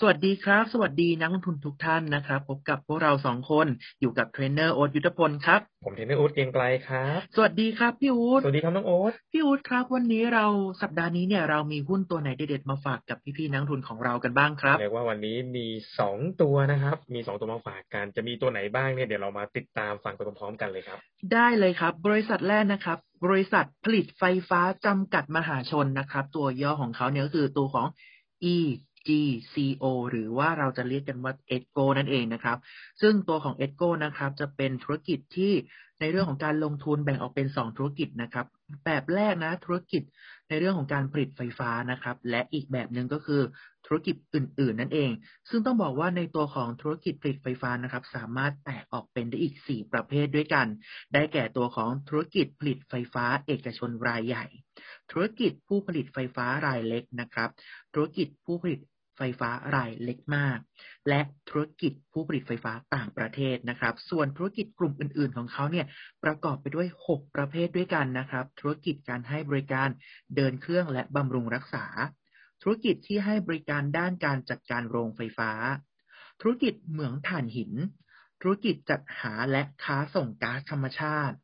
สวัสดีครับ สวัสดีนักลงทุนทุกท่านนะครับ พบกับพวกเราสองคนอยู่กับเทรนเนอร์โอ๊ตยุทธพลครับ ผมเทรนเนอู๊ดกรียงไกลครับ สวัสดีครับพี่อู๊ดสวัสดีครับน้องโอ๊ตพี่อู๊ดครับ วันนี้เราสัปดาห์นี้เนี่ยเรามีหุ้นตัวไหนเด็ดๆมาฝากกับพี่ๆนักลงทุนของเรากันบ้างครับเรียกว่าวันนี้มีสองตัวนะครับ มีสองตัวมาฝากกันจะมีตัวไหนบ้างเนี่ยเดี๋ยวเรามาติดตามฟังไปพร้อมๆกันเลยครับ ได้เลยครับ บริษัทแรกนะครับ บริษัทผลิตไฟฟ้าจำกัดมหาชนนะครับ ตัวย่อของเขาเนี่ยก็คือตัวของ GCO หรือว่าเราจะเรียกกันว่า EDGO นั่นเองนะครับ ซึ่งตัวของ EDGO นะครับ จะเป็นธุรกิจที่ในเรื่องของการลงทุนแบ่งออกเป็น 2 ธุรกิจนะครับ แบบแรกนะธุรกิจในเรื่องของการผลิตไฟฟ้านะครับ และอีกแบบหนึ่งก็คือธุรกิจอื่น ๆ นั่นเอง ซึ่งต้องบอกว่าในตัวของธุรกิจผลิตไฟฟ้านะครับ สามารถแตกออกเป็นได้อีก 4 ประเภทด้วยกัน ได้แก่ตัวของธุรกิจผลิตไฟฟ้าเอกชนรายใหญ่ ธุรกิจผู้ผลิตไฟฟ้ารายเล็กนะครับ ธุรกิจผู้ผลิต ไฟฟ้ารายเล็กมาก และธุรกิจผู้ผลิตไฟฟ้าต่างประเทศนะครับ ส่วนธุรกิจกลุ่มอื่น ๆ ของเขาเนี่ยประกอบไปด้วย 6 ประเภทด้วยกันนะครับ ธุรกิจการให้บริการเดินเครื่องและบำรุงรักษา ธุรกิจที่ให้บริการด้านการจัดการโรงไฟฟ้า ธุรกิจเหมืองถ่านหิน ธุรกิจจัดหาและค้าส่งก๊าซธรรมชาติ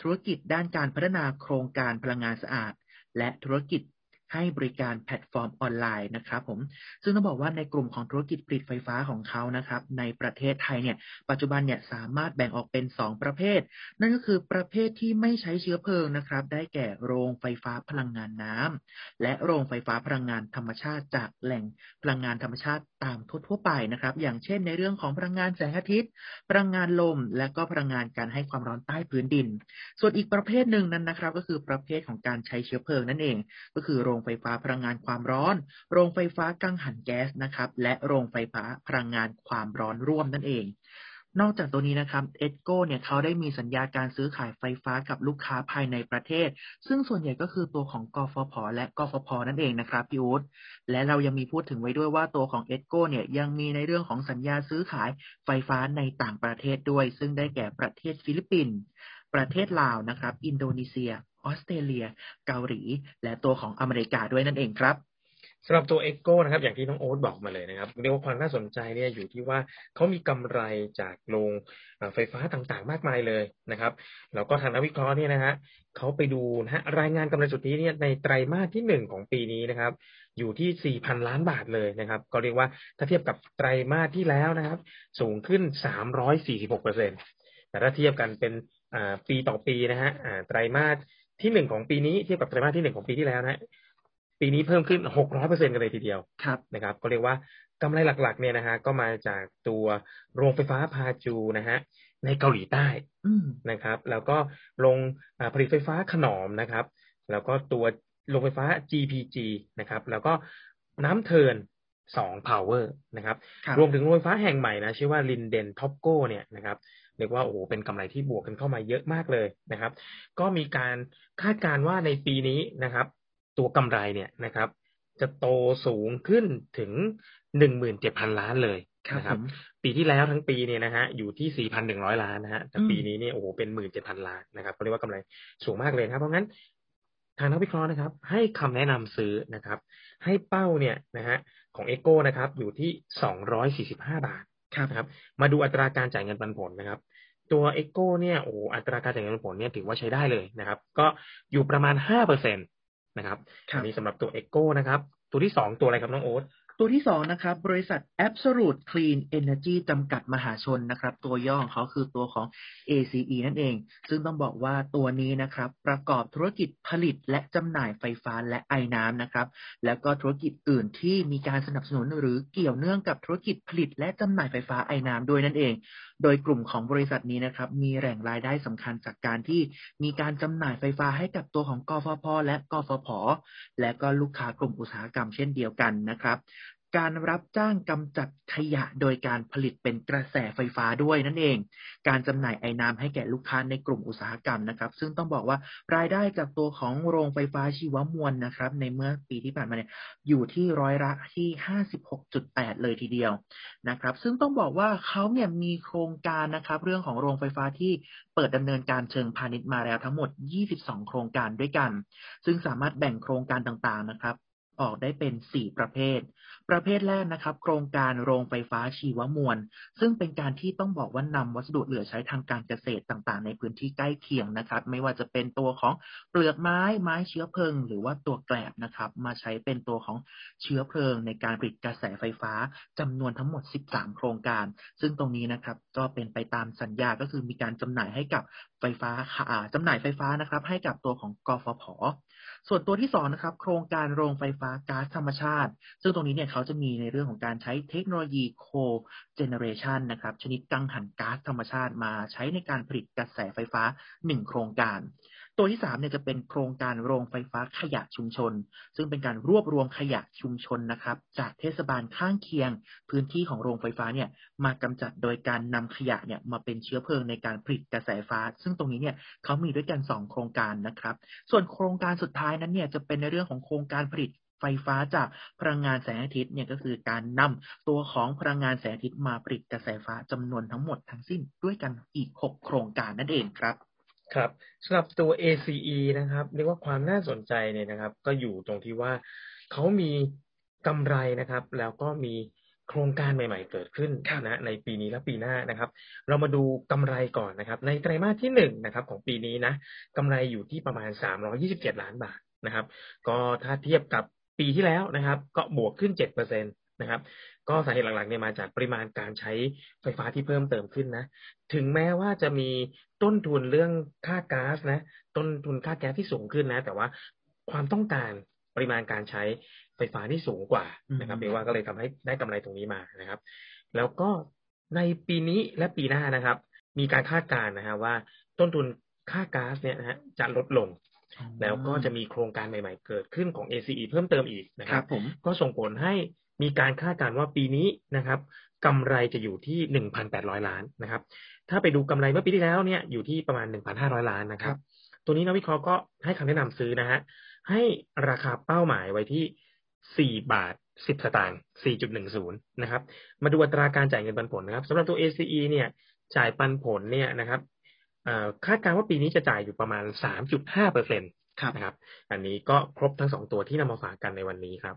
ธุรกิจด้านการพัฒนาโครงการพลังงานสะอาด และธุรกิจ ให้บริการแพลตฟอร์มออนไลน์นะครับผมซึ่งต้องบอกว่าในกลุ่มของธุรกิจผลิตไฟฟ้าของเขานะครับ ในประเทศไทยเนี่ยปัจจุบันเนี่ยสามารถแบ่งออกเป็น 2 ประเภท นั่นก็คือประเภทที่ไม่ใช้เชื้อเพลิงนะครับ ได้แก่โรงไฟฟ้าพลังงานน้ำและโรงไฟฟ้าพลังงานธรรมชาติจากแหล่งพลังงานธรรมชาติตามทั่วๆไปนะครับ อย่างเช่นในเรื่องของพลังงานแสงอาทิตย์ พลังงานลม และก็พลังงานการให้ความร้อนใต้พื้นดิน ส่วนอีกประเภทหนึ่งนั้นนะครับ ก็คือประเภทของการใช้เชื้อเพลิงนั่นเอง ก็คือโรงงไฟฟ้าพลังงานความร้อน โรงไฟฟ้ากังหันแก๊สนะครับ และโรงไฟฟ้าพลังงานความร้อนร่วมนั่นเอง นอกจากตัวนี้นะครับ EGCO เนี่ยเขาได้มีสัญญาการซื้อขายไฟฟ้ากับลูกค้าภายในประเทศ ซึ่งส่วนใหญ่ก็คือตัวของกฟผ และกฟภ นั่นเองนะครับพี่อู๊ดและเรายังมีพูดถึงไว้ด้วยว่าตัวของ EGCO เนี่ยยังมีในเรื่องของสัญญาซื้อขายไฟฟ้าในต่างประเทศด้วย ซึ่งได้แก่ประเทศฟิลิปปินส์ประเทศลาวนะครับ อินโดนีเซีย ออสเตรเลีย เกาหลี และตัวของอเมริกาด้วยนั่นเองครับสำหรับตัว EGCO นะครับ อย่างที่น้องโอ๊ตบอกมาเลยนะครับเรียกว่าความน่าสนใจเนี่ยอยู่ที่ว่าเขามีกำไรจากโรงไฟฟ้าต่างๆ มากมายเลยนะครับ แล้วก็ทางนักวิเคราะห์เนี่ยนะฮะเขาไปดูนะฮะรายงานกำไรสุทธิเนี่ยในไตรมาสที่หนึ่งของปีนี้นะครับ อยู่ที่ 4,000 ล้านบาทเลยนะครับ ก็เรียกว่าถ้าเทียบกับไตรมาสที่แล้วนะครับ สูงขึ้น 346เปอร์เซ็นตแต่ถ้าเทียบกันเป็นปีต่อปีนะฮะไตรมาส ที่หนึ่งของปีนี้เทียบกับไตรมาสที่หนึ่งของปีที่แล้วนะปีนี้เพิ่มขึ้น 600เปอร์เซ็นกันเลยทีเดียวครับนะครับ ก็เรียกว่ากำไรหลัก ๆ เนี่ยนะฮะ ก็มาจากตัวโรงไฟฟ้าพาจูนะฮะ ในเกาหลีใต้นะครับ แล้วก็โรงผลิตไฟฟ้าขนอมนะครับ แล้วก็ตัวโรงไฟฟ้า GPG นะครับ แล้วก็น้ำเทินสอง power นะครับ รวมถึงโรงไฟฟ้าแห่งใหม่นะ ชื่อว่า Linden Topco เนี่ยนะครับ เรียกว่าโอ้โหเป็นกำไรที่บวกกันเข้ามาเยอะมากเลยนะครับ ก็มีการคาดการณ์ว่าในปีนี้นะครับ ตัวกำไรเนี่ยนะครับ จะโตสูงขึ้นถึงหนึ่งหมื่นเจ็ดพันล้านเลยนะครับปีที่แล้วทั้งปีเนี่ยนะฮะอยู่ที่สี่พันหนึ่งร้อยล้านนะฮะแต่ปีนี้เนี่ยโอ้โหเป็นหมื่นเจ็ดพันล้านนะครับก็เรียกว่ากำไรสูงมากเลยครับ เพราะงั้นทางนักวิเคราะห์นะครับ ให้คำแนะนำซื้อนะครับ ให้เป้าเนี่ยนะฮะของเอโก้นะครับ อยู่ที่สองร้อยสี่สิบห้าบาทนะครับ มาดูอัตราการจ่ายเงินปันผลนะครับ ตัวเอโก้เนี่ยโอ้อัตราการจ่ายเงินปันผลเนี่ยถือว่าใช้ได้เลยนะครับ ก็อยู่ประมาณห้าเปอร์เซ็นตนะครับอันนี้สำหรับตัวเอโก้นะครับ ตัวที่สองตัวอะไรครับน้องโอ๊ต ตัวที่สองนะครับ บริษัท Absolute Clean Energy จำกัดมหาชนนะครับ ตัวย่อของเขาคือตัวของ ACE นั่นเอง ซึ่งต้องบอกว่าตัวนี้นะครับ ประกอบธุรกิจผลิตและจำหน่ายไฟฟ้าและไอ้น้ำนะครับ แล้วก็ธุรกิจอื่นที่มีการสนับสนุนหรือเกี่ยวเนื่องกับธุรกิจผลิตและจำหน่ายไฟฟ้าไอ้น้ำด้วยนั่นเอง โดยกลุ่มของบริษัทนี้นะครับ มีแหล่งรายได้สำคัญจากการที่มีการจำหน่ายไฟฟ้าให้กับตัวของกฟผและกฟผและก็ลูกค้ากลุ่มอุตสาหกรรมเช่นเดียวกันนะครับ การรับจ้างกำจัดขยะโดยการผลิตเป็นกระแสไฟฟ้าด้วยนั่นเอง การจำหน่ายไอ้น้ำให้แก่ลูกค้าในกลุ่มอุตสาหกรรมนะครับ ซึ่งต้องบอกว่ารายได้จากตัวของโรงไฟฟ้าชีวมวลนะครับ ในเมื่อปีที่ผ่านมาเนี่ยอยู่ที่ร้อยละที่ห้าสิบหกจุดแปดเลยทีเดียวนะครับ ซึ่งต้องบอกว่าเขาเนี่ยมีโครงการนะครับ เรื่องของโรงไฟฟ้าที่เปิดดำเนินการเชิงพาณิชย์มาแล้วทั้งหมด 22 โครงการด้วยกัน ซึ่งสามารถแบ่งโครงการต่างๆนะครับ ออกได้เป็น 4 ประเภท ประเภทแรกนะครับ โครงการโรงไฟฟ้าชีวมวล ซึ่งเป็นการที่ต้องบอกว่านำวัสดุเหลือใช้ทางการเกษตรต่างๆ ในพื้นที่ใกล้เคียงนะครับ ไม่ว่าจะเป็นตัวของเปลือกไม้ไม้เชื้อเพลิง หรือว่าตัวแกลบนะครับ มาใช้เป็นตัวของเชื้อเพลิง ในการผลิตกระแสไฟฟ้าจำนวนทั้งหมด 13 โครงการ ซึ่งตรงนี้นะครับก็เป็นไปตามสัญญาก็คือมีการจำหน่ายให้กับไฟฟ้าจำหน่ายไฟฟ้านะครับ ให้กับตัวของกฟผ ส่วนตัวที่สองนะครับ โครงการโรงไฟฟ้าก๊าซธรรมชาติ ซึ่งตรงนี้เนี่ยเขาจะมีในเรื่องของการใช้เทคโนโลยีโคเจเนเรชันนะครับ ชนิดกังหันก๊าซธรรมชาติมาใช้ในการผลิตกระแสไฟฟ้า 1 โครงการ ตัวที่3เนี่ยจะเป็นโครงการโรงไฟฟ้าขยะชุมชน ซึ่งเป็นการรวบรวมขยะชุมชนนะครับ จากเทศบาลข้างเคียง พื้นที่ของโรงไฟฟ้าเนี่ยมากำจัดโดยการนำขยะเนี่ยมาเป็นเชื้อเพลิงในการผลิตกระแสฟ้า ซึ่งตรงนี้เนี่ยเขามีด้วยกัน 2 โครงการนะครับ ส่วนโครงการสุดท้ายนั้นเนี่ยจะเป็นในเรื่องของโครงการผลิตไฟฟ้าจากพลังงานแสงอาทิตย์เนี่ยก็คือการนำตัวของพลังงานแสงอาทิตย์มาผลิตกระแสฟ้าจำนวนทั้งหมดทั้งสิ้นด้วยกันอีก 6 โครงการนั่นเองครับ ครับสำหรับตัว ACE นะครับเรียกว่าความน่าสนใจเนี่ยนะครับ ก็อยู่ตรงที่ว่าเขามีกำไรนะครับ แล้วก็มีโครงการใหม่ ๆ เกิดขึ้นนะในปีนี้และปีหน้านะครับ เรามาดูกำไรก่อนนะครับ ในไตรมาสที่หนึ่งนะครับ ของปีนี้นะกำไรอยู่ที่ประมาณสามร้อยี่สิบเจ็ดล้านบาทนะครับ ก็ถ้าเทียบกับปีที่แล้วนะครับ ก็บวกขึ้นเจ็ดเปอร์เซ็นตนะครับ ก็สาเหตุหลักๆเนี่ยมาจากปริมาณการใช้ไฟฟ้าที่เพิ่มเติมขึ้นนะ ถึงแม้ว่าจะมีต้นทุนเรื่องค่าก๊าซนะ ต้นทุนค่าแก๊สที่สูงขึ้นนะ แต่ว่าความต้องการปริมาณการใช้ไฟฟ้าที่สูงกว่านะครับเรียกว่าก็เลยทำให้ได้กำไรตรงนี้มานะครับ แล้วก็ในปีนี้และปีหน้านะครับ มีการคาดการณ์นะฮะว่าต้นทุนค่าก๊าซเนี่ยนะฮะจะลดลง แล้วก็จะมีโครงการใหม่ ๆ เกิดขึ้นของ ACE เพิ่มเติมอีกนะครับ ก็ส่งผลให้ มีการคาดการณ์ว่าปีนี้นะครับกำไรจะอยู่ที่หนึ่งพันแปดร้อยล้านนะครับ ถ้าไปดูกำไรเมื่อปีที่แล้วเนี่ยอยู่ที่ประมาณหนึ่งพันห้าร้อยล้านนะครับ ตัวนี้นักวิเคราะห์ก็ให้คำแนะนำซื้อนะฮะให้ราคาเป้าหมายไว้ที่สี่บาทสิบสตางค์สี่จุดหนึ่งศูนย์นะครับ มาดูอัตราการจ่ายเงินปันผลนะครับสำหรับตัว ACE เนี่ยจ่ายปันผลเนี่ยนะครับคาดการณ์ว่าปีนี้จะจ่ายอยู่ประมาณสามจุดห้าเปอร์เซ็นต์นะครับ อันนี้ก็ครบทั้งสองตัวที่นำมาฝากกันในวันนี้ครับ